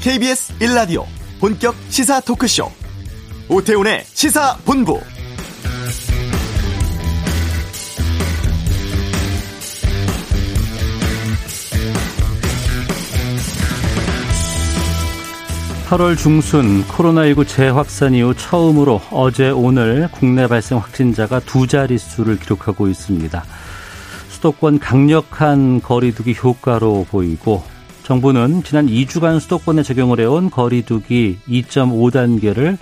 KBS 1라디오 본격 시사 토크쇼 오태훈의 시사본부 (8월) 중순 코로나19 재확산 이후 처음으로 어제 오늘 국내 발생 확진자가 두 자릿수를 기록하고 있습니다. 수도권 강력한 거리두기 효과로 보이고 정부는 지난 2주간 수도권에 적용을 해온 거리두기 2.5단계를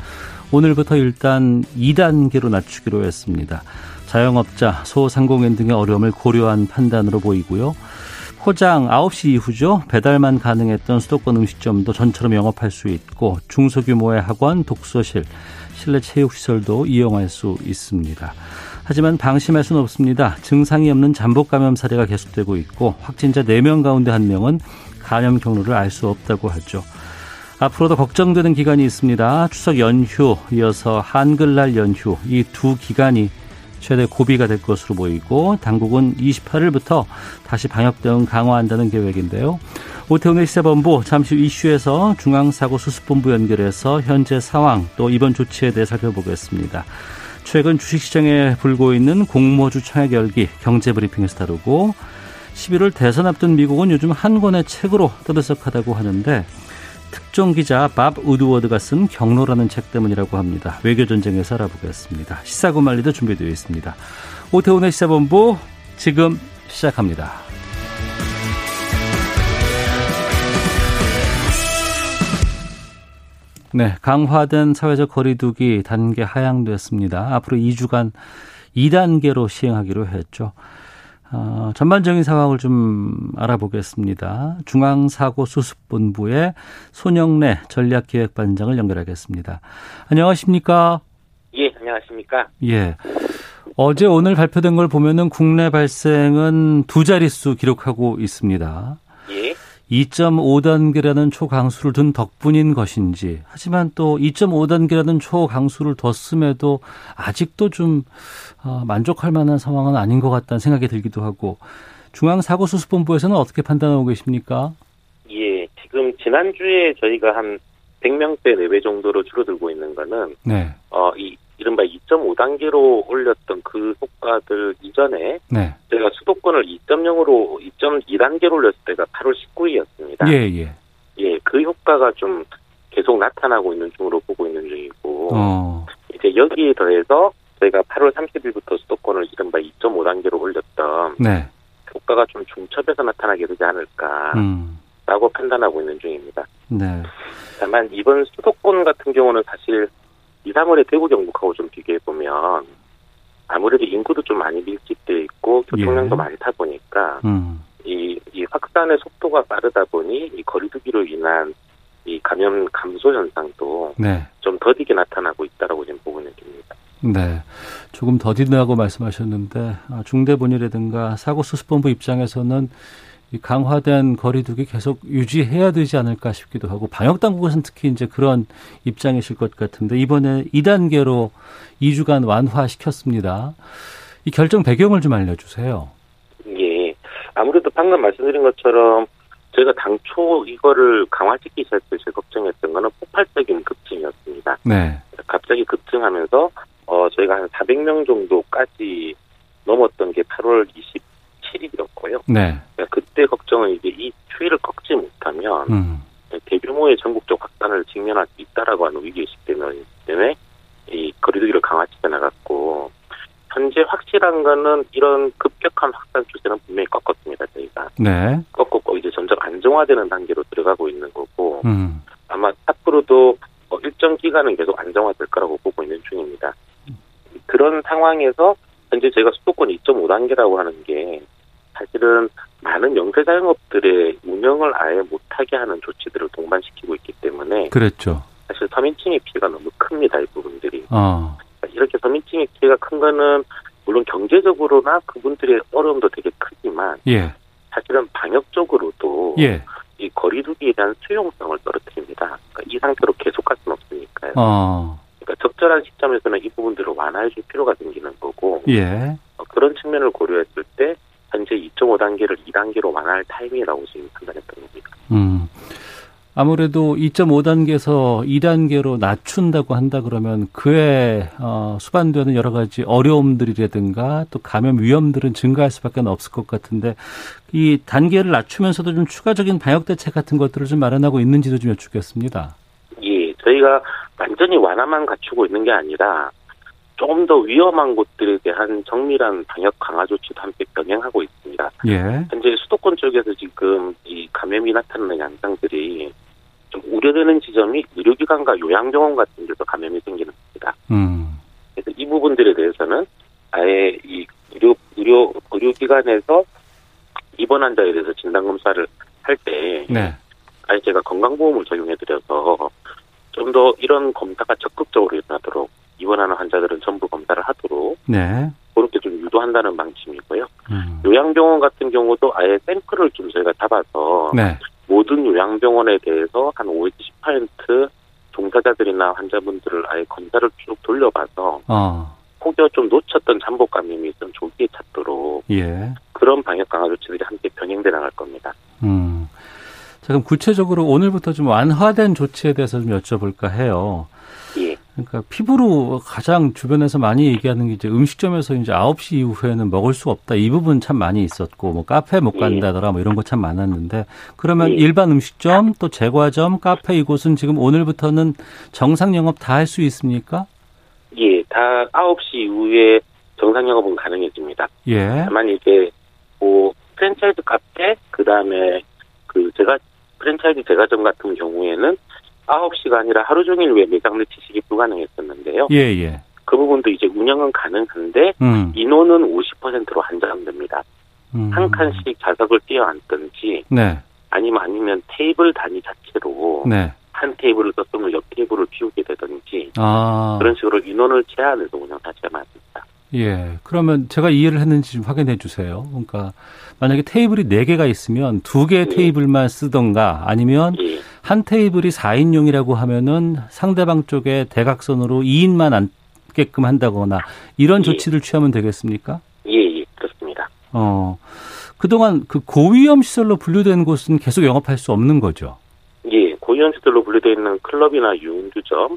오늘부터 일단 2단계로 낮추기로 했습니다. 자영업자, 소상공인 등의 어려움을 고려한 판단으로 보이고요. 포장 9시 이후죠. 배달만 가능했던 수도권 음식점도 전처럼 영업할 수 있고 중소규모의 학원, 독서실, 실내 체육시설도 이용할 수 있습니다. 하지만 방심할 수는 없습니다. 증상이 없는 잠복 감염 사례가 계속되고 있고 확진자 4명 가운데 1명은 감염 경로를 알 수 없다고 하죠. 앞으로도 걱정되는 기간이 있습니다. 추석 연휴, 이어서 한글날 연휴, 이 두 기간이 최대 고비가 될 것으로 보이고 당국은 28일부터 다시 방역 대응 강화한다는 계획인데요. 오태훈의 시사본부 잠시 후 이슈에서 중앙사고수습본부 연결해서 현재 상황 또 이번 조치에 대해 살펴보겠습니다. 최근 주식시장에 불고 있는 공모주 청약 열기 경제브리핑에서 다루고 11월 대선 앞둔 미국은 요즘 한 권의 책으로 떠들썩하다고 하는데 특종 기자 밥 우드워드가 쓴 경로라는 책 때문이라고 합니다. 외교 전쟁에서 알아보겠습니다. 시사구말리도 준비되어 있습니다. 오태훈의 시사본부 지금 시작합니다. 네, 강화된 사회적 거리두기 단계 하향됐습니다. 앞으로 2주간 2단계로 시행하기로 했죠. 어, 전반적인 상황을 좀 알아보겠습니다. 중앙사고수습본부의 손영래 전략기획반장을 연결하겠습니다. 안녕하십니까? 예, 안녕하십니까? 예. 어제 오늘 발표된 걸 보면은 국내 발생은 두 자릿수 기록하고 있습니다. 예. 2.5단계라는 초강수를 둔 덕분인 것인지, 하지만 또 2.5단계라는 초강수를 뒀음에도 아직도 좀 어, 만족할 만한 상황은 아닌 것 같다는 생각이 들기도 하고, 중앙사고수습본부에서는 어떻게 판단하고 계십니까? 예, 지금 지난주에 저희가 한 100명대 내외 정도로 줄어들고 있는 거는, 네. 어, 이, 이른바 2.5단계로 올렸던 그 효과들 이전에, 네. 저희가 수도권을 2.0으로 2.2단계로 올렸을 때가 8월 19일이었습니다. 예, 예. 예, 그 효과가 좀 계속 나타나고 있는 중으로 보고 있는 중이고, 어, 이제 여기에 더해서 저희가 8월 30일부터 수도권을 이른바 2.5단계로 올렸던 네. 효과가 좀 중첩해서 나타나게 되지 않을까라고 음, 판단하고 있는 중입니다. 네. 다만 이번 수도권 같은 경우는 사실 2, 3월에 대구 경북하고 좀 비교해 보면 아무래도 인구도 좀 많이 밀집돼 있고 교통량도 예. 많다 보니까 음, 이, 이 확산의 속도가 빠르다 보니 이 거리두기로 인한 이 감염 감소 현상도 네. 좀 더디게 나타나고 있다라고 지금 보고 중입니다. 네. 조금 더디다고 말씀하셨는데 아, 중대본이라든가 사고수습본부 입장에서는 이 강화된 거리두기 계속 유지해야 되지 않을까 싶기도 하고 방역 당국에서는 특히 이제 그런 입장이실 것 같은데 이번에 2단계로 2주간 완화시켰습니다. 이 결정 배경을 좀 알려주세요. 예. 아무래도 방금 말씀드린 것처럼 저희가 당초 이거를 강화시키기 시작할 때 제일 걱정했던 거는 폭발적인 급증이었습니다. 네. 갑자기 급증하면서 어 저희가 한 400명 정도까지 넘었던 게 8월 27일이었고요. 네. 그때 걱정은 이제 이 추이를 꺾지 못하면 음. 대규모의 전국적 확산을 직면할 수 있다라고 하는 위기의식 때문에 이 거리두기를 강화시켜 나갔고 현재 확실한 거는 이런 급격한 확산 추세는 분명히 꺾었습니다 저희가 네. 꺾었고 이제 점점 안정화되는 단계로 들어가고 있는 거고 음. 아마 앞으로도 어, 일정 기간은 계속 안정화될 거라고 보고 있는 중입니다. 그런 상황에서 현재 저희가 수도권 2.5단계라고 하는 게 사실은 많은 영세 자영업들의 운영을 아예 못하게 하는 조치들을 동반시키고 있기 때문에 그랬죠. 사실 서민층의 피해가 너무 큽니다 이 부분들이 어. 이렇게 서민층의 피해가 큰 거는 물론 경제적으로나 그분들의 어려움도 되게 크지만 예. 사실은 방역적으로도 예. 이 거리두기에 대한 수용성을 떨어뜨립니다. 그러니까 이 상태로 계속 갈 수는 없으니까요. 어. 그러니까 적절한 시점에서는 이 부분들을 완화해 줄 필요가 생기는 거고 예. 어, 그런 측면을 고려했을 때 현재 2.5단계를 2단계로 완화할 타이밍이라고 지금 판단했던 겁니다. 음. 아무래도 2.5단계에서 2단계로 낮춘다고 한다 그러면 그에 어, 수반되는 여러 가지 어려움들이라든가 또 감염 위험들은 증가할 수밖에 없을 것 같은데 이 단계를 낮추면서도 좀 추가적인 방역 대책 같은 것들을 좀 마련하고 있는지도 좀 여쭙겠습니다. 예, 저희가 완전히 완화만 갖추고 있는 게 아니라 조금 더 위험한 곳들에 대한 정밀한 방역 강화 조치도 함께 병행하고 있습니다. 예. 현재 수도권 쪽에서 지금 이 감염이 나타나는 양상들이 좀 우려되는 지점이 의료기관과 요양병원 같은 데서 감염이 생기는 겁니다. 음. 그래서 이 부분들에 대해서는 아예 이 의료 의료 의료기관에서 입원 환자에 대해서 진단 검사를 할때 네. 아예 제가 건강보험을 적용해드려서 좀 더 이런 검사가 적극적으로 일어나도록 입원하는 환자들은 전부 검사를 하도록 네. 그렇게 좀 유도한다는 방침이고요. 음. 요양병원 같은 경우도 아예 샘플을 좀 저희가 잡아서 네. 모든 요양병원에 대해서 한 5에서 10% 종사자들이나 환자분들을 아예 검사를 쭉 돌려봐서 어. 혹여 좀 놓쳤던 잠복 감염이 있던 조기에 찾도록 예. 그런 방역 강화 조치들이 함께 병행돼 나갈 겁니다. 음. 자, 그럼 구체적으로 오늘부터 좀 완화된 조치에 대해서 좀 여쭤볼까 해요. 예. 그러니까 피부로 가장 주변에서 많이 얘기하는 게 이제 음식점에서 이제 9시 이후에는 먹을 수 없다. 이 부분 참 많이 있었고 뭐 카페 못 예. 간다더라 뭐 이런 거 참 많았는데 그러면 예. 일반 음식점 또 제과점 카페 이곳은 지금 오늘부터는 정상 영업 다 할 수 있습니까? 예, 다 9시 이후에 정상 영업은 가능해집니다. 예. 다만 이제 뭐 프랜차이즈 카페 그다음에 그 제가 프랜차이즈 제과점 같은 경우에는 9시가 아니라 하루 종일 왜 매장 내 취식이 불가능했었는데요. 예, 예. 그 부분도 이제 운영은 가능한데 음. 인원은 50%로 한정됩니다. 음. 한 칸씩 좌석을 띄어앉든지 네. 아니면 아니면 테이블 단위 자체로 네. 한 테이블을 썼으면 옆 테이블을 비우게 되든지 아. 그런 식으로 인원을 제한해서 운영하지가 않습니다. 예. 그러면 제가 이해를 했는지 좀 확인해 주세요. 그러니까 만약에 테이블이 네개가 있으면 두 개의 예. 테이블만 쓰던가 아니면 예, 한 테이블이 4인용이라고 하면은 상대방 쪽에 대각선으로 2인만 앉게끔 한다거나 이런 예. 조치를 취하면 되겠습니까? 예, 예, 그렇습니다. 어. 그동안 그 고위험 시설로 분류된 곳은 계속 영업할 수 없는 거죠. 예, 고위험 시설로 분류되어 있는 클럽이나 유흥주점,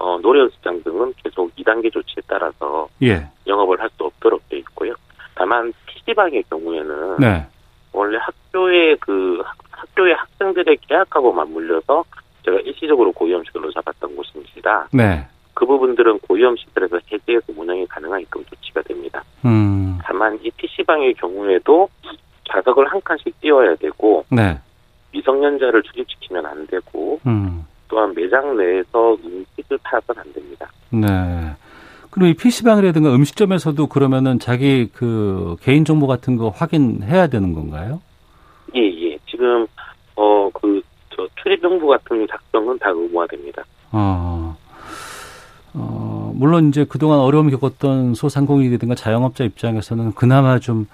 어, 노래 연습장 등은 계속 2단계 조치에 따라서 예. 영업을 할 수 없도록 되어 있고요. 다만 PC방의 경우에는 네. 원래 학교의 그 학- 학교의 학생들의 계약하고 맞물려서 제가 일시적으로 고위험 시설로 잡았던 곳입니다. 네. 그 부분들은 고위험 시설에서 해제해서 운영이 가능하게끔 조치가 됩니다. 음. 다만 이 PC방의 경우에도 좌석을 한 칸씩 띄워야 되고 네. 미성년자를 출입시키면 안 되고 음. 또한 매장 내에서 음식을 팔아서는 안 됩니다. 네. 그럼 이 PC방이라든가 음식점에서도 그러면은 자기 그 개인 정보 같은 거 확인해야 되는 건가요? 예, 예. 지금 어 그 저 출입 정보 같은 작성은 다 의무화됩니다. 어, 어, 물론 이제 그동안 어려움 겪었던 소상공인이라든가 자영업자 입장에서는 그나마 좀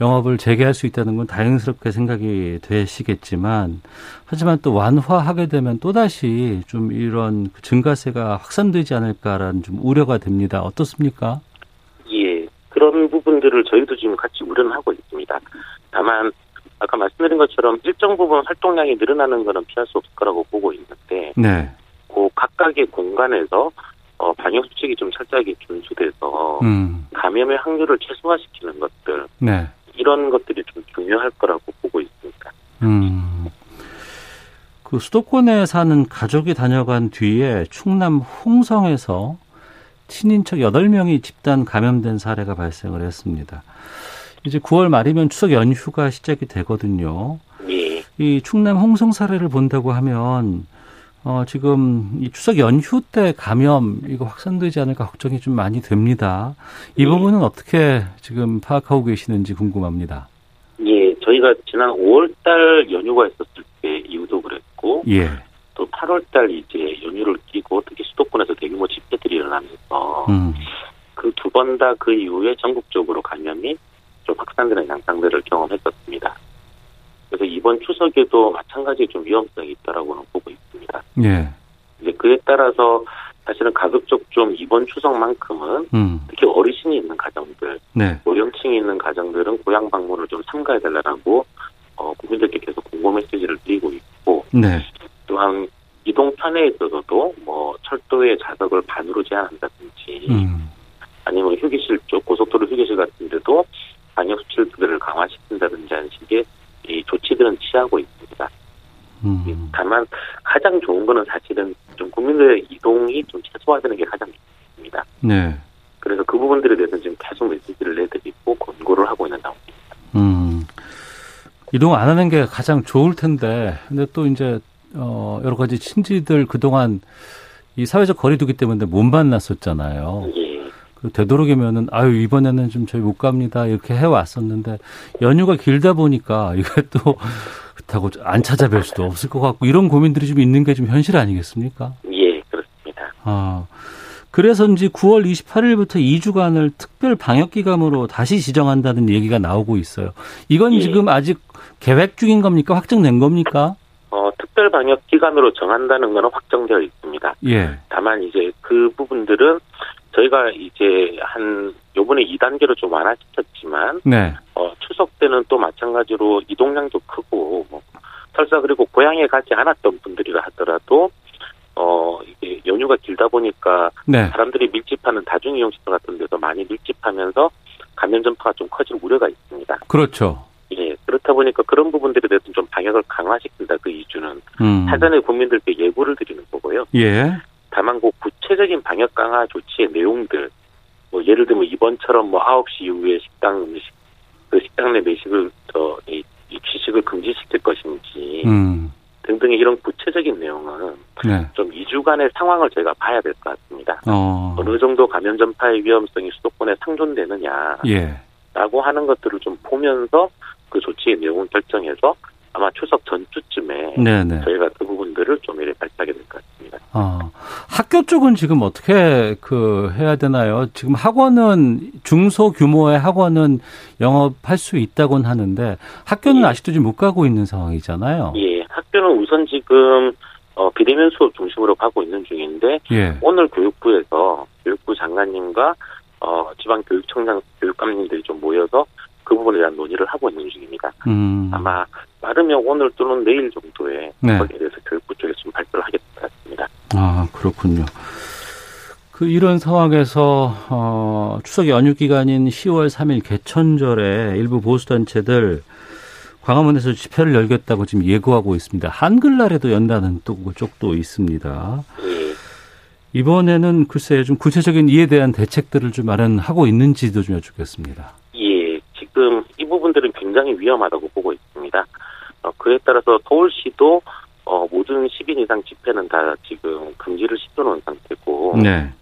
영업을 재개할 수 있다는 건 다행스럽게 생각이 되시겠지만, 하지만 또 완화하게 되면 또다시 좀 이런 그 증가세가 확산되지 않을까라는 좀 우려가 됩니다. 어떻습니까? 예. 그런 부분들을 저희도 지금 같이 우려는 하고 있습니다. 다만 아까 말씀드린 것처럼 일정 부분 활동량이 늘어나는 것은 피할 수 없을 거라고 보고 있는데 네. 그 각각의 공간에서 어, 방역 수칙이 좀 철저하게 준수돼서 음, 감염의 확률을 최소화시키는 것들 네. 이런 것들이 좀 중요할 거라고 보고 있습니다. 음. 그 수도권에 사는 가족이 다녀간 뒤에 충남 홍성에서 친인척 8명이 집단 감염된 사례가 발생을 했습니다. 이제 9월 말이면 추석 연휴가 시작이 되거든요. 예, 이 충남 홍성 사례를 본다고 하면 어, 지금 이 추석 연휴 때 감염 이거 확산되지 않을까 걱정이 좀 많이 됩니다. 이 예. 부분은 어떻게 지금 파악하고 계시는지 궁금합니다. 예, 저희가 지난 5월달 연휴가 있었을 때 이후도 그랬고 예. 또 8월달 이제 연휴를 끼고 특히 수도권에서 대규모 집회들이 일어나면서 음. 그두 번 다 그 이후에 전국적으로 감염이 좀 확산되는 양상들을 경험했었습니다. 그래서 이번 추석에도 마찬가지 좀 위험성이 있다라고는 보고 있습니다. 예. 이제 그에 따라서 사실은 가급적 좀 이번 추석만큼은 음. 특히 어르신이 있는 가정들, 네. 고령층이 있는 가정들은 고향 방문을 좀 삼가해달라고 어, 국민들께 계속 공고 메시지를 드리고 있고 네. 또한 또한 이동 편에 있어서도 뭐 철도의 좌석을 반으로 제한한다든지 음. 아니면 휴게실 쪽 고속도로 휴게실 같은데도 방역 수칙들을 강화시킨다든지 하는 식의 이 조치들은 취하고 있습니다. 음. 다만 가장 좋은 거는 사실은 좀 국민들의 이동이 좀 최소화되는 게 가장 좋습니다. 네. 그래서 그 부분들에 대해서 지금 계속 메시지를 내드리고 권고를 하고 있는 상황입니다. 음. 이동 안 하는 게 가장 좋을 텐데, 근데 또 이제, 어, 여러 가지 친지들 그동안 이 사회적 거리두기 때문에 못 만났었잖아요. 예, 그 되도록이면은, 아유, 이번에는 좀 저희 못 갑니다. 이렇게 해 왔었는데, 연휴가 길다 보니까 이게 또, 그렇다고 안 찾아뵐 수도 없을 것 같고, 이런 고민들이 좀 있는 게 좀 현실 아니겠습니까? 예, 그렇습니다. 아. 그래서인지 9월 28일부터 2주간을 특별 방역 기간으로 다시 지정한다는 얘기가 나오고 있어요. 이건 예. 지금 아직 계획 중인 겁니까? 확정된 겁니까? 어, 특별 방역 기간으로 정한다는 것은 확정되어 있습니다. 예. 다만 이제 그 부분들은 저희가 이제 한 요번에 2단계로 좀 완화시켰지만 네. 어, 추석 때는 또 마찬가지로 이동량도 크고 뭐, 설사 그리고 고향에 가지 않았던 분들이라 하더라도 어 이게 연휴가 길다 보니까 네. 사람들이 밀집하는 다중이용시설 같은 데서 많이 밀집하면서 감염 전파가 좀 커질 우려가 있습니다. 그렇죠. 예, 그렇다 보니까 그런 부분들에 대해서 좀 방역을 강화시킨다 그 이주는 음. 사전에 국민들께 예고를 드리는 거고요. 예. 다만 그 구체적인 방역 강화 조치의 내용들 뭐 예를 들면 이번처럼 뭐 9시 이후에 식당 음식 그 식당 내 매식을 저 이, 이 취식을 금지시킬 것인지 음. 등등의 이런 구체적인 내용은 네. 좀 2주간의 상황을 저희가 봐야 될 것 같습니다. 어. 어느 정도 감염 전파의 위험성이 수도권에 상존되느냐라고 예. 하는 것들을 좀 보면서 그 조치의 내용을 결정해서 아마 추석 전주쯤에 네, 네. 저희가 그 부분들을 좀 이렇게 발표하게 될 것 같습니다. 어. 학교 쪽은 지금 어떻게 그 해야 되나요? 지금 학원은 중소 규모의 학원은 영업할 수 있다고는 하는데 학교는 예. 아직도 지금 못 가고 있는 상황이잖아요. 예, 학교는 우선 지금 어, 비대면 수업 중심으로 가고 있는 중인데 예. 오늘 교육부에서 교육부 장관님과 어, 지방 교육청장 교육감님들이 좀 모여서 그 부분에 대한 논의를 하고 있는 중입니다. 음. 아마 빠르면 오늘 또는 내일 정도에 네. 거기에 대해서 교육부 쪽에서 좀 발표를 것 같습니다. 아, 그렇군요. 그 이런 상황에서 어, 추석 연휴 기간인 10월 3일 개천절에 일부 보수 단체들 광화문에서 집회를 열겠다고 지금 예고하고 있습니다. 한글날에도 연다는 또 쪽도 있습니다. 예, 이번에는 글쎄 좀 구체적인 이에 대한 대책들을 좀 마련하고 있는지도 좀 여쭙겠습니다. 예, 지금 이 부분들은 굉장히 위험하다고 보고 있습니다. 어, 그에 따라서 서울시도 어, 모든 10인 이상 집회는 다 지금 금지를 시켜놓은 상태고 네.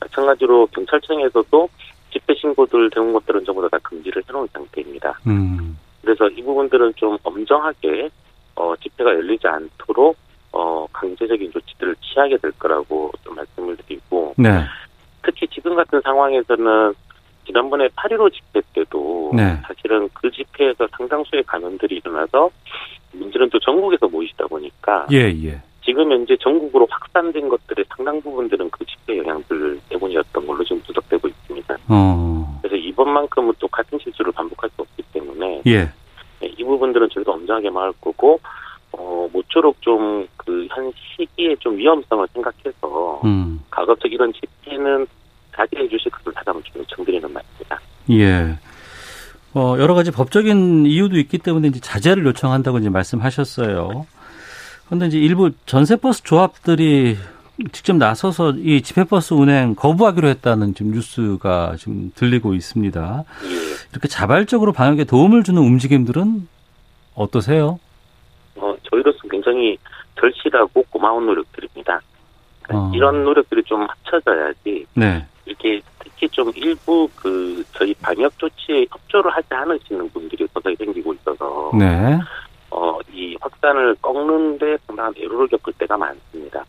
마찬가지로 경찰청에서도 집회 신고들 되는 것들은 전부 다 금지를 해놓은 상태입니다. 음. 그래서 이 부분들은 좀 엄정하게 어, 집회가 열리지 않도록 어, 강제적인 조치들을 취하게 될 거라고 좀 말씀을 드리고 네. 특히 지금 같은 상황에서는 지난번에 8.15 집회 때도 네. 사실은 그 집회에서 상당수의 감염들이 일어나서 문제는 또 전국에서 모이시다 보니까 예, 예. 지금 현재 전국으로 확산된 것들의 상당 부분들은 그 집회 영향들 때문이었던 걸로 지금 분석되고 있습니다. 어. 그래서 이번만큼은 또 같은 실수를 반복할 수 없기 때문에 예. 네, 이 부분들은 저희가 엄정하게 막을 거고 어, 모쪼록 좀그현 시기에 좀 위험성을 생각해서 음. 가급적 이런 집회는 자제해 주실 것을 다시 한번 좀 요청드리는 말입니다. 예. 어, 여러 가지 법적인 이유도 있기 때문에 이제 자제를 요청한다고 이제 말씀하셨어요. 그런데 이제 일부 전세버스 조합들이 직접 나서서 이 집회버스 운행 거부하기로 했다는 지금 뉴스가 지금 들리고 있습니다. 예. 이렇게 자발적으로 방역에 도움을 주는 움직임들은 어떠세요? 어, 저희로서 굉장히 절실하고 고마운 노력들입니다. 그러니까 어. 이런 노력들이 좀 합쳐져야지 네. 이렇게 특히 좀 일부 그 저희 방역 조치에 협조를 하지 않으시는 분들이 서서히 생기고 있어서 네. 어, 이 확산을 꺾는데 상당한 애로를 겪을 때가 많습니다.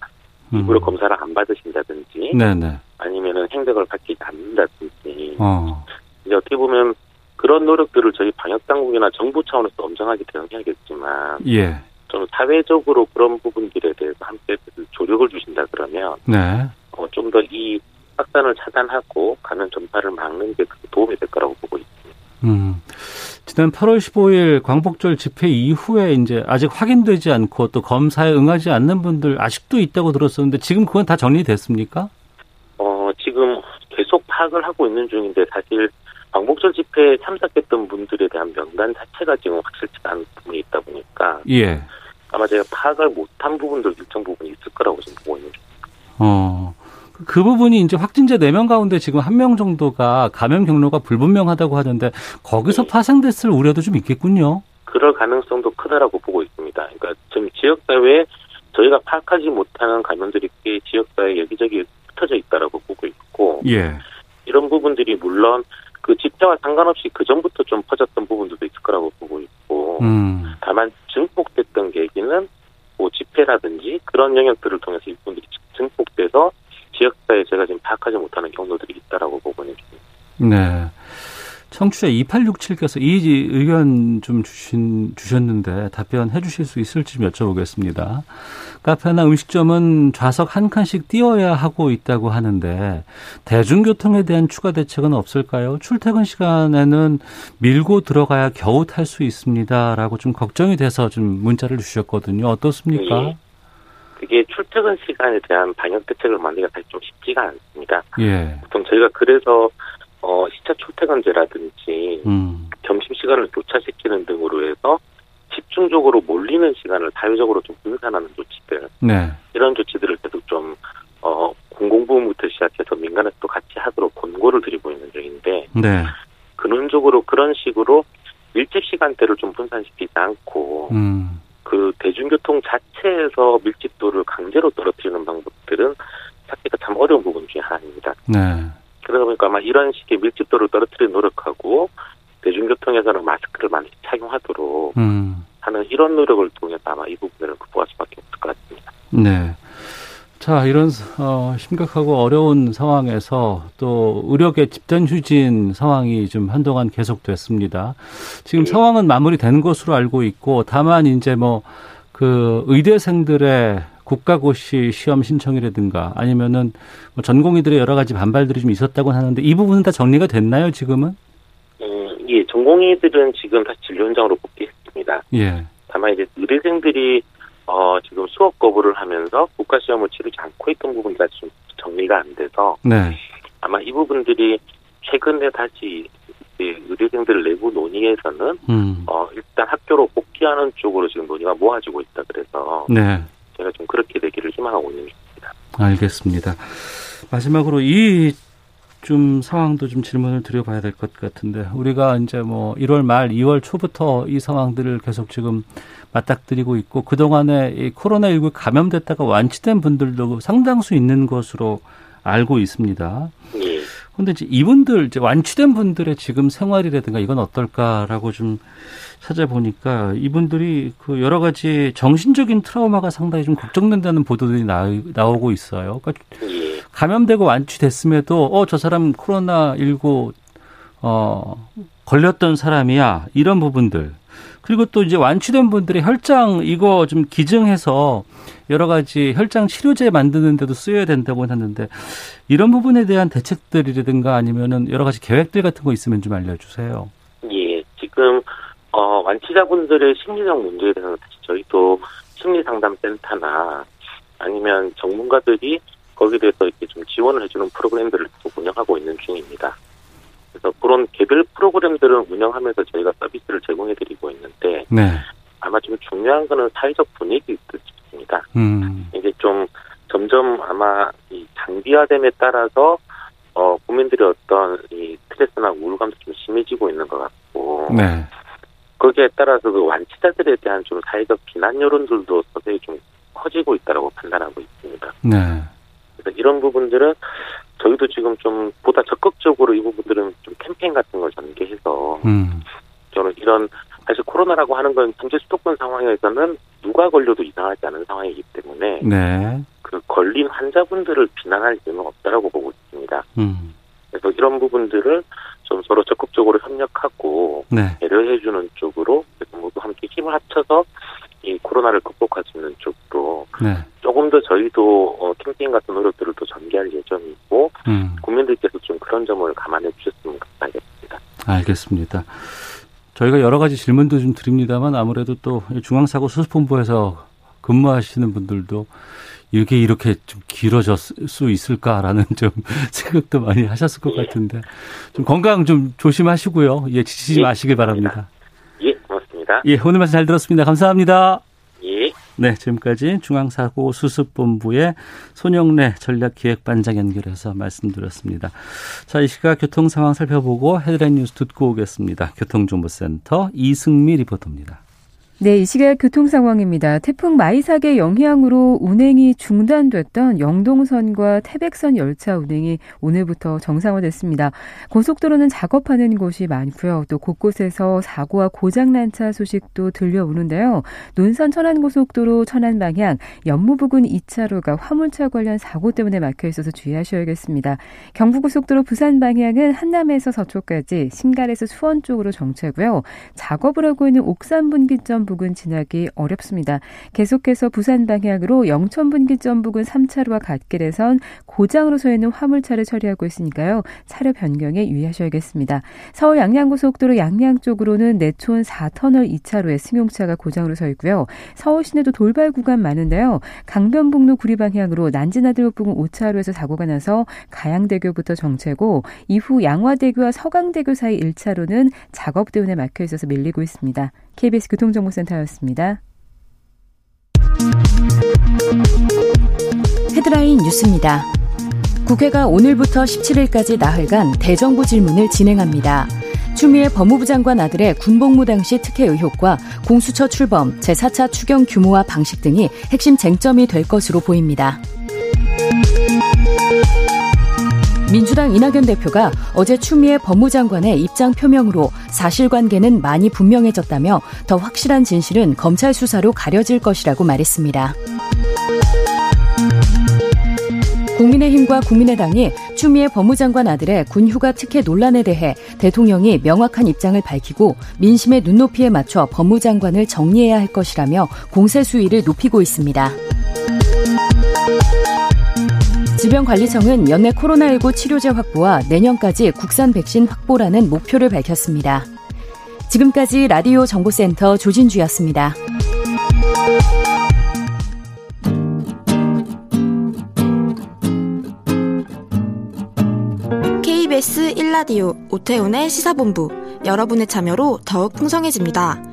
음. 일부러 검사를 안 받으신다든지 네네. 아니면은 행적을 밝히지 않는다든지 어. 이제 어떻게 보면 그런 노력들을 저희 방역 당국이나 정부 차원에서 엄정하게 대응해야겠지만 예. 좀 사회적으로 그런 부분들에 대해서 함께 조력을 주신다 그러면 네. 어, 좀 더 이 확산을 차단하고 가는 전파를 막는 데큰 도움이 될 거라고 보고 있습니다. 음. 지난 8월 15일 광복절 집회 이후에 이제 아직 확인되지 않고 또 검사에 응하지 않는 분들 아직도 있다고 들었었는데 지금 그건 다 정리됐습니까? 어, 지금 계속 파악을 하고 있는 중인데 사실 광복절 집회에 참석했던 분들에 대한 명단 자체가 지금 확실치가 않은 부분이 있다 보니까 예. 아마 제가 파악을 못한 부분도 일정 부분이 있을 거라고 지금 보고 있는 중입니다. 어. 그 부분이 이제 확진자 4명 가운데 지금 한 명 정도가 감염 경로가 불분명하다고 하는데 거기서 네. 파생됐을 우려도 좀 있겠군요. 그럴 가능성도 크다라고 보고 있습니다. 그러니까 지금 지역사회에 저희가 파악하지 못하는 감염들이 꽤 지역사회에 여기저기 흩어져 있다라고 보고 있고 예. 이런 부분들이 물론 그 집회와 상관없이 그 전부터 좀 퍼졌던 부분들도 있을 거라고 보고 있고 음. 다만 증폭됐던 계기는 뭐 집회라든지 그런 영역들을 통해서 이분들이 증폭돼서 지역사회에 제가 지금 파악하지 못하는 경로들이 있다라고 보고 있는 중입니다. 네. 청취자 2867께서 이 의견 좀 주신, 주셨는데 답변해 주실 수 있을지 좀 여쭤보겠습니다. 카페나 음식점은 좌석 한 칸씩 띄워야 하고 있다고 하는데 대중교통에 대한 추가 대책은 없을까요? 출퇴근 시간에는 밀고 들어가야 겨우 탈 수 있습니다. 라고 좀 걱정이 돼서 좀 문자를 주셨거든요. 어떻습니까? 예. 그게 출퇴근 시간에 대한 방역 대책을 만들기가 사실 좀 쉽지가 않습니다. 예. 보통 저희가 그래서 어, 시차 출퇴근제라든지 음. 점심 시간을 교차시키는 등으로 해서 집중적으로 몰리는 시간을 사회적으로 좀 분산하는 조치들 네. 이런 조치들을 계속 좀 어, 공공부문부터 시작해서 민간에서도 같이 하도록 권고를 드리고 있는 중인데 네. 근원적으로 그런 식으로 밀집 시간대를 좀 분산시키지 않고 음. 그 대중교통 자체에서 밀집도를 강제로 떨어뜨리는 방법들은 찾기가 참 어려운 부분 중에 하나입니다. 네. 그러다 보니까 아마 이런 식의 밀집도를 떨어뜨리는 노력하고 대중교통에서는 마스크를 많이 착용하도록 음. 하는 이런 노력을 통해서 아마 이 부분을 극복할 수밖에 없을 것 같습니다. 네. 자, 이런 어, 심각하고 어려운 상황에서 또 의료계 집단 휴진 상황이 좀 한동안 계속됐습니다. 지금 네. 상황은 마무리되는 것으로 알고 있고 다만 이제 뭐 그 의대생들의 국가고시 시험 신청이라든가 아니면은 뭐 전공의들의 여러 가지 반발들이 좀 있었다고 하는데 이 부분은 다 정리가 됐나요, 지금은? 음, 예, 전공의들은 지금 다시 진료 현장으로 복귀했습니다. 예. 다만 이제 의대생들이 어, 지금 수업 거부를 하면서 국가 시험을 치르지 않고 있던 부분이 좀 정리가 안 돼서 네. 아마 이 부분들이 최근에 다시 의대생들 내부 논의에서는 음. 어, 일단 학교로 복귀하는 쪽으로 지금 논의가 모아지고 있다 그래서 네. 제가 좀 그렇게 되기를 희망하고 있는 중입니다. 알겠습니다. 마지막으로 이 좀 상황도 좀 질문을 드려봐야 될 것 같은데 우리가 이제 뭐 1월 말 2월 초부터 이 상황들을 계속 지금 맞닥뜨리고 있고 그 동안에 이 코로나19 감염됐다가 완치된 분들도 상당수 있는 것으로 알고 있습니다. 예. 근데 이제 이분들 이제 완치된 분들의 지금 생활이라든가 이건 어떨까라고 좀 찾아보니까 이분들이 그 여러 가지 정신적인 트라우마가 상당히 좀 걱정된다는 보도들이 나, 나오고 있어요. 그러니까 예. 감염되고 완치됐음에도 어 저 사람 코로나 19어 걸렸던 사람이야 이런 부분들 그리고 또 이제 완치된 분들의 혈장 이거 좀 기증해서 여러 가지 혈장 치료제 만드는 데도 쓰여야 된다고 하는데 이런 부분에 대한 대책들이라든가 아니면은 여러 가지 계획들 같은 거 있으면 좀 알려주세요. 예. 지금 어, 완치자분들의 심리적 문제에 대해서는 사실 저희도 심리상담센터나 아니면 전문가들이 거기에 대해서 이렇게 좀 지원을 해주는 프로그램들을 또 운영하고 있는 중입니다. 그래서 그런 개별 프로그램들을 운영하면서 저희가 서비스를 제공해드리고 있는데 네. 아마 좀 중요한 거는 사회적 분위기일 듯 싶습니다. 음. 이게 좀 점점 아마 이 장비화됨에 따라서 어 국민들의 어떤 이 스트레스나 우울감도 좀 심해지고 있는 것 같고 네. 거기에 따라서 그 완치자들에 대한 좀 사회적 비난 여론들도 서서히 좀 커지고 있다고 판단하고 있습니다. 네. 그래서 이런 부분들은 저희도 지금 좀 보다 적극적으로 이 부분들은 좀 캠페인 같은 걸 전개해서 음. 저는 이런 사실 코로나라고 하는 건 현재 수도권 상황에서는 누가 걸려도 이상하지 않은 상황이기 때문에 네. 그 걸린 환자분들을 비난할 이유는 없다라고 보고 있습니다. 음. 그래서 이런 부분들을 좀 서로 적극적으로 협력하고 네. 배려해주는 쪽으로 모두 함께 힘을 합쳐서 이 코로나를 극복할 수 있는 쪽으로 네. 조금 더 저희도 어, 캠페인 같은 노력들을 또 전개할 예정이고 음. 국민들께서 좀 그런 점을 감안해 주셨으면 감사하겠습니다. 알겠습니다. 저희가 여러 가지 질문도 좀 드립니다만 아무래도 또 중앙사고 수습본부에서 근무하시는 분들도 이게 이렇게 좀 길어졌을 수 있을까라는 좀 생각도 많이 하셨을 것 같은데 좀 건강 좀 조심하시고요. 예, 지치지 예, 마시길 바랍니다. 예, 고맙습니다. 예, 오늘 말씀 잘 들었습니다. 감사합니다. 예. 네, 지금까지 중앙사고 수습본부의 손영래 전략기획반장 연결해서 말씀드렸습니다. 자, 이 시각 교통 상황 살펴보고 헤드라인 뉴스 듣고 오겠습니다. 교통정보센터 이승미 리포터입니다. 네, 이 시각 교통 상황입니다. 태풍 마이삭의 영향으로 운행이 중단됐던 영동선과 태백선 열차 운행이 오늘부터 정상화됐습니다. 고속도로는 작업하는 곳이 많고요. 또 곳곳에서 사고와 고장난 차 소식도 들려오는데요. 논산 천안고속도로 천안 방향 연무 부근 2차로가 화물차 관련 사고 때문에 막혀 있어서 주의하셔야겠습니다. 경부고속도로 부산 방향은 한남에서 서초까지 신갈에서 수원 쪽으로 정체고요. 작업을 하고 있는 옥산 분기점 부근 지나기 어렵습니다. 계속해서 부산 방향으로 영천 분기점 부근 3차로와 갓길에선 고장으로 서 있는 화물차를 처리하고 있으니까요. 차로 변경에 유의하셔야겠습니다. 서울 양양고속도로 양양 쪽으로는 내촌 4터널 2차로에 승용차가 고장으로 서 있고요. 서울 시내도 돌발 구간 많은데요. 강변북로 구리 방향으로 난지나들목 부근 5차로에서 사고가 나서 가양대교부터 정체고 이후 양화대교와 서강대교 사이 1차로는 작업 때문에 막혀 있어서 밀리고 있습니다. KBS 교통정보센터 였습니다. 헤드라인 뉴스입니다. 국회가 오늘부터 17일까지 나흘간 대정부 질문을 진행합니다. 추미애 법무부 장관 아들의 군복무 당시 특혜 의혹과 공수처 출범, 제4차 추경 규모와 방식 등이 핵심 쟁점이 될 것으로 보입니다. 민주당 이낙연 대표가 어제 추미애 법무장관의 입장 표명으로 사실관계는 많이 분명해졌다며 더 확실한 진실은 검찰 수사로 가려질 것이라고 말했습니다. 국민의힘과 국민의당이 추미애 법무장관 아들의 군휴가 특혜 논란에 대해 대통령이 명확한 입장을 밝히고 민심의 눈높이에 맞춰 법무장관을 정리해야 할 것이라며 공세 수위를 높이고 있습니다. 질병관리청은 연내 코로나19 치료제 확보와 내년까지 국산 백신 확보라는 목표를 밝혔습니다. 지금까지 라디오 정보센터 조진주였습니다. KBS 1라디오 오태훈의 시사본부 여러분의 참여로 더욱 풍성해집니다.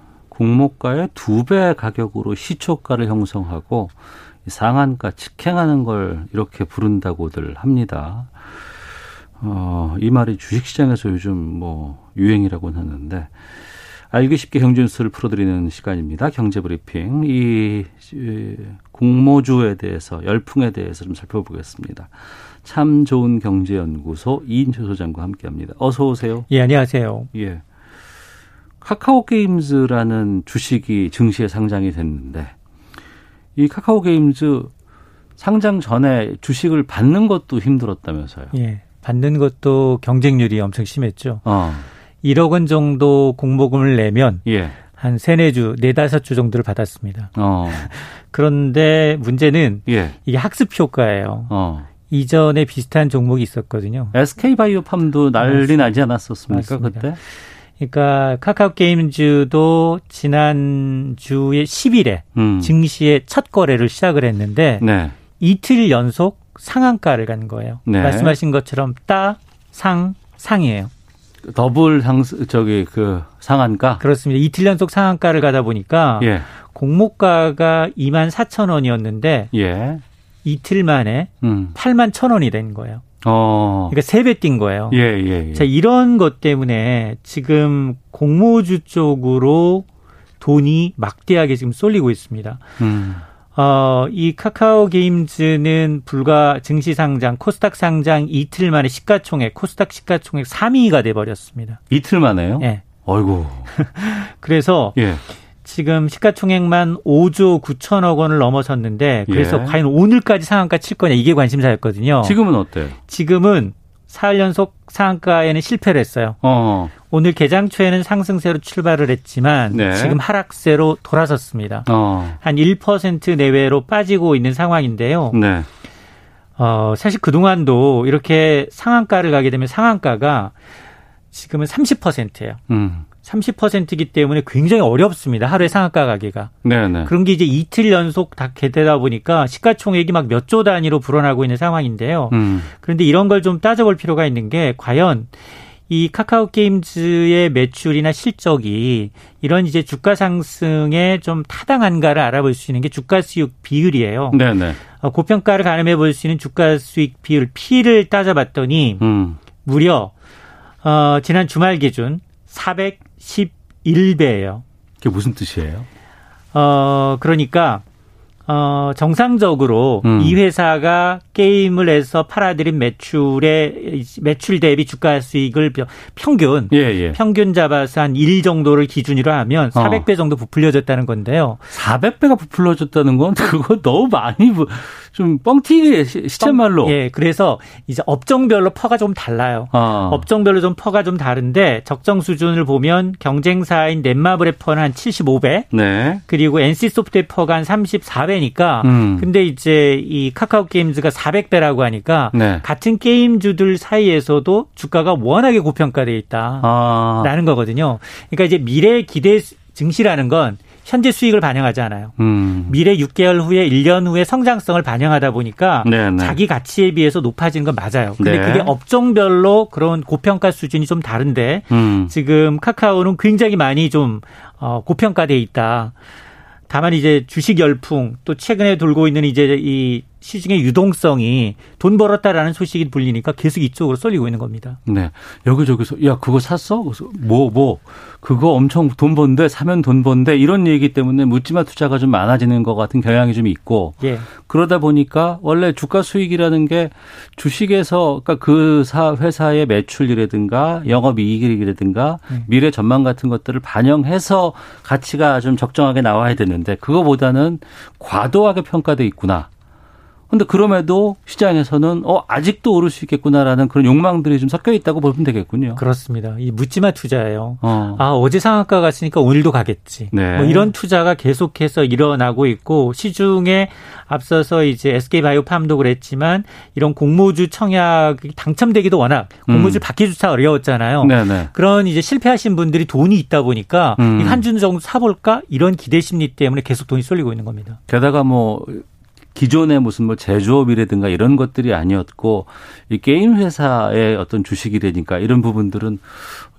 공모가의 두 배 가격으로 시초가를 형성하고 상한가 직행하는 걸 이렇게 부른다고들 합니다. 어, 이 말이 주식시장에서 요즘 뭐 유행이라고는 하는데 알기 쉽게 경제 뉴스를 풀어드리는 시간입니다. 경제 브리핑. 이, 이 공모주에 대해서 열풍에 대해서 좀 살펴보겠습니다. 참 좋은 경제연구소 이인철 소장과 함께합니다. 어서 오세요. 예, 안녕하세요. 예. 카카오 게임즈라는 주식이 증시에 상장이 됐는데 이 카카오 게임즈 상장 전에 주식을 받는 것도 힘들었다면서요. 예. 받는 것도 경쟁률이 엄청 심했죠. 어. 1억 원 정도 공모금을 내면 예. 한 세네 주, 네다섯 주 정도를 받았습니다. 어. 그런데 문제는 예. 이게 학습 효과예요. 어. 이전에 비슷한 종목이 있었거든요. SK 바이오팜도 난리 나지 않았었습니까, 맞습니다. 그때? 그러니까 카카오 게임즈도 지난 주에 10일에 음. 증시의 첫 거래를 시작을 했는데 네. 이틀 연속 상한가를 간 거예요. 네. 말씀하신 것처럼 따, 상, 상이에요. 더블 상 저기 그 상한가 그렇습니다. 이틀 연속 상한가를 가다 보니까 예. 공모가가 2만 4천 원이었는데 예. 이틀 만에 음. 8만 천 원이 된 거예요. 어. 그러니까 세 배 뛴 거예요. 예, 예, 예. 자, 이런 것 때문에 지금 공모주 쪽으로 돈이 막대하게 지금 쏠리고 있습니다. 음. 어, 이 카카오 게임즈는 불과 증시 상장, 코스닥 상장 이틀 만에 시가총액, 코스닥 시가총액 3위가 돼 버렸습니다. 이틀 만에요? 예. 어이고. 그래서 예. 지금 시가총액만 5조 9천억 원을 넘어섰는데 그래서 예. 과연 오늘까지 상한가 칠 거냐 이게 관심사였거든요. 지금은 어때요? 지금은 사흘 연속 상한가에는 실패를 했어요. 어. 오늘 개장 초에는 상승세로 출발을 했지만 네. 지금 하락세로 돌아섰습니다. 어. 한1% 내외로 빠지고 있는 상황인데요. 네. 어, 사실 그동안도 이렇게 상한가를 가게 되면 상한가가 지금은 30%예요. 음. 30%이기 때문에 굉장히 어렵습니다. 하루에 상한가 가기가. 네네. 그런 게 이제 이틀 연속 다 개되다 보니까 시가총액이 막 몇 조 단위로 불어나고 있는 상황인데요. 음. 그런데 이런 걸 좀 따져볼 필요가 있는 게 과연 이 카카오 게임즈의 매출이나 실적이 이런 이제 주가 상승에 좀 타당한가를 알아볼 수 있는 게 주가 수익 비율이에요. 네네. 어, 고평가를 가늠해 볼 수 있는 주가 수익 비율 P를 따져봤더니 음. 무려 어, 지난 주말 기준 411배예요. 그게 무슨 뜻이에요? 어, 그러니까 어, 정상적으로 음. 이 회사가 게임을 해서 팔아들인 매출의 매출 대비 주가 수익을 평균 예, 예. 평균 잡아서 한 1 정도를 기준으로 하면 400배 어. 정도 부풀려졌다는 건데요. 400배가 부풀려졌다는 건 그거 너무 많이 좀 뻥튀기 시쳇말로. 예, 그래서 이제 업종별로 PER가 좀 달라요. 아. 업종별로 좀 PER가 좀 다른데 적정 수준을 보면 경쟁사인 넷마블의 PER는 한 75배. 네. 그리고 NC 소프트의 PER가 한 34배니까. 음. 근데 이제 이 카카오 게임즈가 400배라고 하니까 네. 같은 게임주들 사이에서도 주가가 워낙에 고평가돼 있다라는 아. 거거든요. 그러니까 이제 미래 기대 증시라는 건 현재 수익을 반영하지 않아요. 음. 미래 6개월 후에 1년 후에 성장성을 반영하다 보니까 네네. 네. 자기 가치에 비해서 높아지는 건 맞아요. 근데 네. 그게 업종별로 그런 고평가 수준이 좀 다른데 음. 지금 카카오는 굉장히 많이 좀 어, 고평가돼 있다. 다만 이제 주식 열풍 또 최근에 돌고 있는 이제 이 시중의 유동성이 돈 벌었다라는 소식이 불리니까 계속 이쪽으로 쏠리고 있는 겁니다. 네. 여기저기서 야 그거 샀어? 그래서 뭐뭐 뭐, 그거 엄청 돈 번데 사면 돈 번데 이런 얘기 때문에 묻지마 투자가 좀 많아지는 것 같은 경향이 좀 있고 예. 그러다 보니까 원래 주가 수익이라는 게 주식에서 그러니까 그 사 회사의 매출이라든가 영업 이익이라든가 음. 미래 전망 같은 것들을 반영해서 가치가 좀 적정하게 나와야 되는데 그거보다는 과도하게 평가돼 있구나. 근데 그럼에도 시장에서는 어 아직도 오를 수 있겠구나라는 그런 욕망들이 좀 섞여 있다고 보면 되겠군요. 그렇습니다. 이 묻지마 투자예요. 어. 아 어제 상한가 갔으니까 오늘도 가겠지. 네. 뭐 이런 투자가 계속해서 일어나고 있고 시중에 앞서서 이제 SK 바이오팜도 그랬지만 이런 공모주 청약이 당첨되기도 워낙 공모주 음. 받기조차 어려웠잖아요. 네네. 그런 이제 실패하신 분들이 돈이 있다 보니까 음. 한준 정도 사볼까 이런 기대 심리 때문에 계속 돈이 쏠리고 있는 겁니다. 게다가 뭐 기존의 무슨 뭐 제조업이라든가 이런 것들이 아니었고 이 게임 회사의 어떤 주식이 되니까 이런 부분들은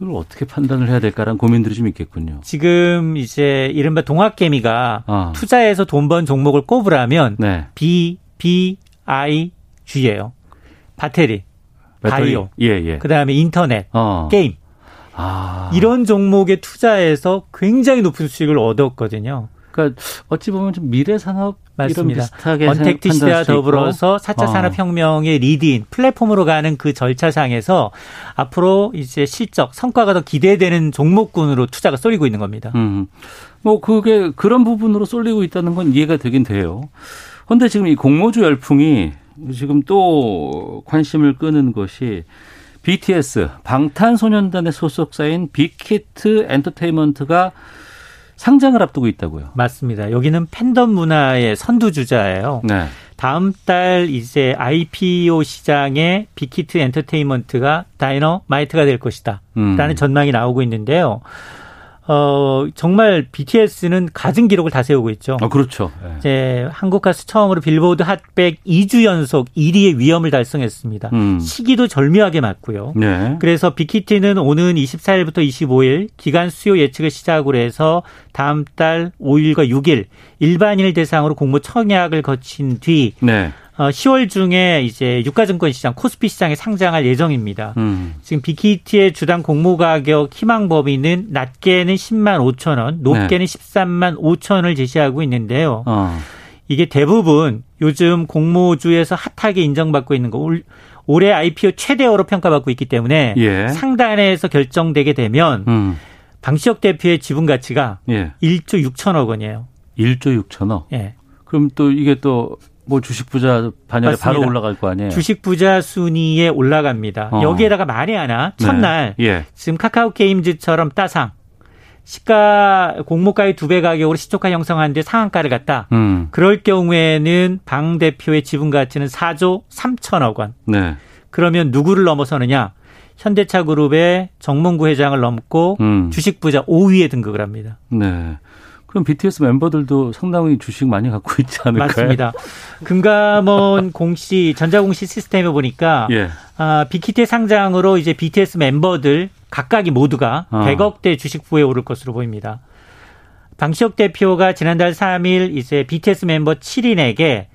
이걸 어떻게 판단을 해야 될까라는 고민들이 좀 있겠군요. 지금 이제 이른바 동학개미가 어. 투자해서 돈 번 종목을 꼽으라면 네. B, B, I, G예요. 배터리, 배터리. 바이오, 예, 예. 그다음에 인터넷, 어. 게임. 아. 이런 종목에 투자해서 굉장히 높은 수익을 얻었거든요. 그러니까 어찌 보면 좀 미래 산업 맞습니다. 언택트 시대와 더불어서 4차 어. 산업혁명의 leading 플랫폼으로 가는 그 절차상에서 앞으로 이제 실적 성과가 더 기대되는 종목군으로 투자가 쏠리고 있는 겁니다. 음. 뭐 그게 그런 부분으로 쏠리고 있다는 건 이해가 되긴 돼요. 그런데 지금 이 공모주 열풍이 지금 또 관심을 끄는 것이 BTS 방탄소년단의 소속사인 빅히트 엔터테인먼트가 상장을 앞두고 있다고요. 맞습니다. 여기는 팬덤 문화의 선두주자예요. 네. 다음 달 이제 IPO 시장에 빅히트 엔터테인먼트가 다이너마이트가 될 것이다. 음. 라는 전망이 나오고 있는데요. 어, 정말 BTS는 가진 기록을 다 세우고 있죠. 아, 그렇죠. 네. 이제 한국 가수 처음으로 빌보드 핫백 2주 연속 1위의 위험을 달성했습니다. 음. 시기도 절묘하게 맞고요. 네. 그래서 빅히트는 오는 24일부터 25일 기간 수요 예측을 시작으로 해서 다음 달 5일과 6일 일반인을 대상으로 공모 청약을 거친 뒤 네. 어, 10월 중에 이제 유가증권 시장 코스피 시장에 상장할 예정입니다. 음. 지금 빅히트의 주당 공모 가격 희망 범위는 낮게는 10만 5천 원, 높게는 네. 13만 5천 원을 제시하고 있는데요. 어. 이게 대부분 요즘 공모주에서 핫하게 인정받고 있는 거 올해 IPO 최대어로 평가받고 있기 때문에 예. 상단에서 결정되게 되면 음. 방시혁 대표의 지분 가치가 예. 1조 6천억 원이에요. 1조 6천억? 예. 그럼 또 이게 또 뭐 주식 부자 반열에 맞습니다. 바로 올라갈 거 아니에요? 주식 부자 순위에 올라갑니다. 어. 여기에다가 말이 하나 첫날 네. 예. 지금 카카오 게임즈처럼 따상 시가 공모가의 두 배 가격으로 시초가 형성하는데 상한가를 갔다. 음. 그럴 경우에는 방 대표의 지분 가치는 4조 3천억 원. 네. 그러면 누구를 넘어서느냐? 현대차 그룹의 정몽구 회장을 넘고 음. 주식 부자 5위에 등극을 합니다. 네. 그럼 BTS 멤버들도 상당히 주식 많이 갖고 있지 않을까요? 맞습니다. 금감원 공시 전자공시 시스템에 보니까 예. 아, 빅히트 상장으로 이제 BTS 멤버들 각각이 모두가 어. 100억대 주식 부에 오를 것으로 보입니다. 방시혁 대표가 지난달 3일 이제 BTS 멤버 7인에게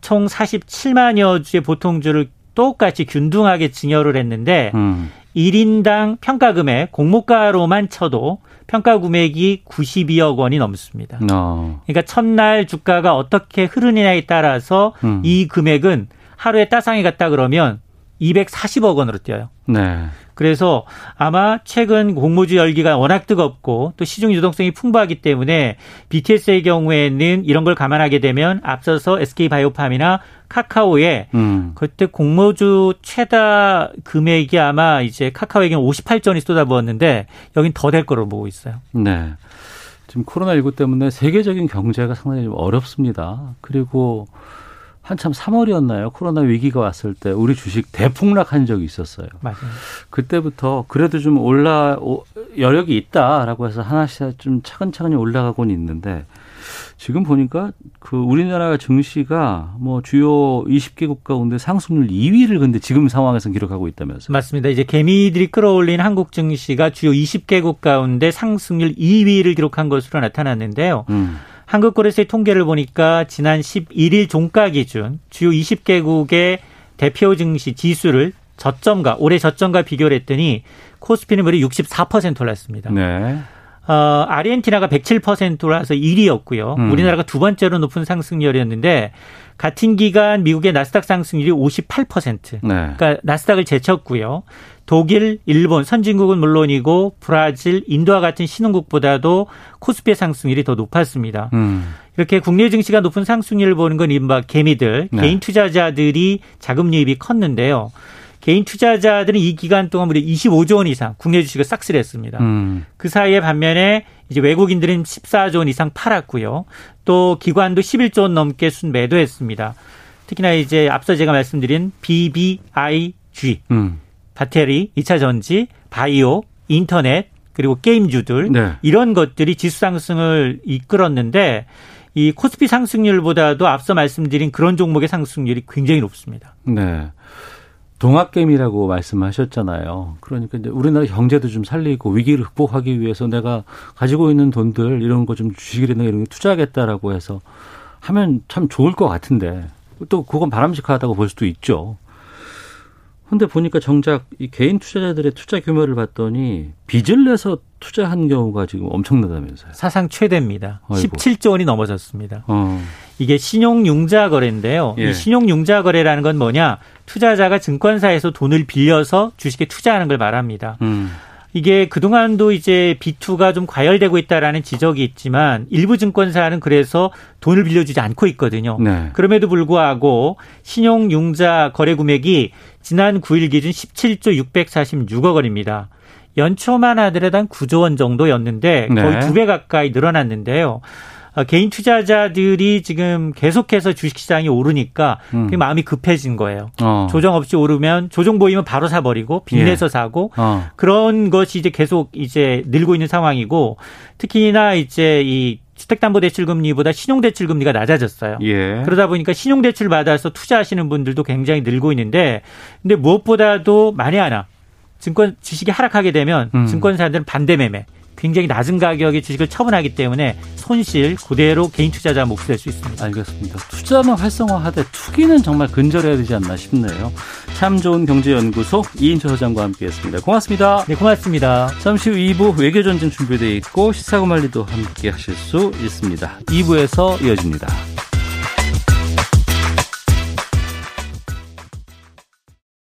총 47만여 주의 보통주를 똑같이 균등하게 증여를 했는데 음. 1인당 평가 금액 공모가로만 쳐도 평가 금액이 92억 원이 넘습니다. 어. 그러니까 첫날 주가가 어떻게 흐르느냐에 따라서 음. 이 금액은 하루에 따상이 갔다 그러면 240억 원으로 뛰어요. 네. 그래서 아마 최근 공모주 열기가 워낙 뜨겁고 또 시중 유동성이 풍부하기 때문에 BTS의 경우에는 이런 걸 감안하게 되면 앞서서 SK바이오팜이나 카카오에 음. 그때 공모주 최다 금액이 아마 이제 카카오에게는 58조 원이 쏟아부었는데 여긴 더 될 거로 보고 있어요. 네. 지금 코로나19 때문에 세계적인 경제가 상당히 좀 어렵습니다. 그리고 한참 3월이었나요? 코로나 위기가 왔을 때 우리 주식 대폭락한 적이 있었어요. 맞아요. 그때부터 그래도 좀 올라 여력이 있다라고 해서 하나씩 좀 차근차근히 올라가고는 있는데 지금 보니까 그 우리나라 증시가 뭐 주요 20개국 가운데 상승률 2위를 근데 지금 상황에서 기록하고 있다면서요? 맞습니다. 이제 개미들이 끌어올린 한국 증시가 주요 20개국 가운데 상승률 2위를 기록한 것으로 나타났는데요. 음. 한국거래소의 통계를 보니까 지난 11일 종가 기준 주요 20개국의 대표 증시 지수를 저점과 올해 저점과 비교를 했더니 코스피는 무려 64% 올랐습니다. 네. 어, 아르헨티나가 107%라서 1위였고요. 음. 우리나라가 두 번째로 높은 상승률이었는데 같은 기간 미국의 나스닥 상승률이 58%. 네. 그러니까 나스닥을 제쳤고요. 독일, 일본, 선진국은 물론이고 브라질, 인도와 같은 신흥국보다도 코스피의 상승률이 더 높았습니다. 음. 이렇게 국내 증시가 높은 상승률을 보는 건 이른바 개미들, 네. 개인 투자자들이 자금 유입이 컸는데요. 개인 투자자들은 이 기간 동안 무려 25조 원 이상 국내 주식을 싹쓸이했습니다. 음. 그 사이에 반면에 이제 외국인들은 14조 원 이상 팔았고요. 또 기관도 11조 원 넘게 순매도했습니다. 특히나 이제 앞서 제가 말씀드린 BBIG 음. 배터리, 2차 전지, 바이오, 인터넷, 그리고 게임주들 네. 이런 것들이 지수 상승을 이끌었는데 이 코스피 상승률보다도 앞서 말씀드린 그런 종목의 상승률이 굉장히 높습니다. 네. 동학개미라고 말씀하셨잖아요. 그러니까 이제 우리나라 경제도 좀 살리고 위기를 극복하기 위해서 내가 가지고 있는 돈들 이런 거 좀 주식이나 이런 거 투자하겠다라고 해서 하면 참 좋을 것 같은데 또 그건 바람직하다고 볼 수도 있죠. 근데 보니까 정작 이 개인 투자자들의 투자 규모를 봤더니 빚을 내서 투자한 경우가 지금 엄청나다면서요. 사상 최대입니다. 아이고. 17조 원이 넘어졌습니다. 어. 이게 신용융자 거래인데요. 예. 이 신용융자 거래라는 건 뭐냐? 투자자가 증권사에서 돈을 빌려서 주식에 투자하는 걸 말합니다. 음. 이게 그동안도 이제 B2가 좀 과열되고 있다라는 지적이 있지만 일부 증권사는 그래서 돈을 빌려주지 않고 있거든요. 네. 그럼에도 불구하고 신용융자 거래 금액이 지난 9일 기준 17조 646억 원입니다. 연초만 하더라도 한 9조 원 정도였는데 거의 네. 두배 가까이 늘어났는데요. 어, 개인 투자자들이 지금 계속해서 주식시장이 오르니까 음. 마음이 급해진 거예요. 어. 조정 없이 오르면 조정 보이면 바로 사버리고 빚내서 예. 사고 어. 그런 것이 이제 계속 이제 늘고 있는 상황이고 특히나 이제 이 주택담보대출금리보다 신용대출금리가 낮아졌어요. 예. 그러다 보니까 신용대출 받아서 투자하시는 분들도 굉장히 늘고 있는데 근데 무엇보다도 만에 하나 증권 주식이 하락하게 되면 음. 증권사들은 반대 매매 굉장히 낮은 가격의 주식을 처분하기 때문에 손실 그대로 개인 투자자 될수 있습니다. 알겠습니다. 투자는 활성화하되 투기는 정말 근절해야 되지 않나 싶네요. 참 좋은 경제연구소 이인철 소장과 함께했습니다. 고맙습니다. 네, 고맙습니다. 잠시 후 2부 외교전쟁 준비되어 있고 시사고말리도 함께 하실 수 있습니다. 2부에서 이어집니다.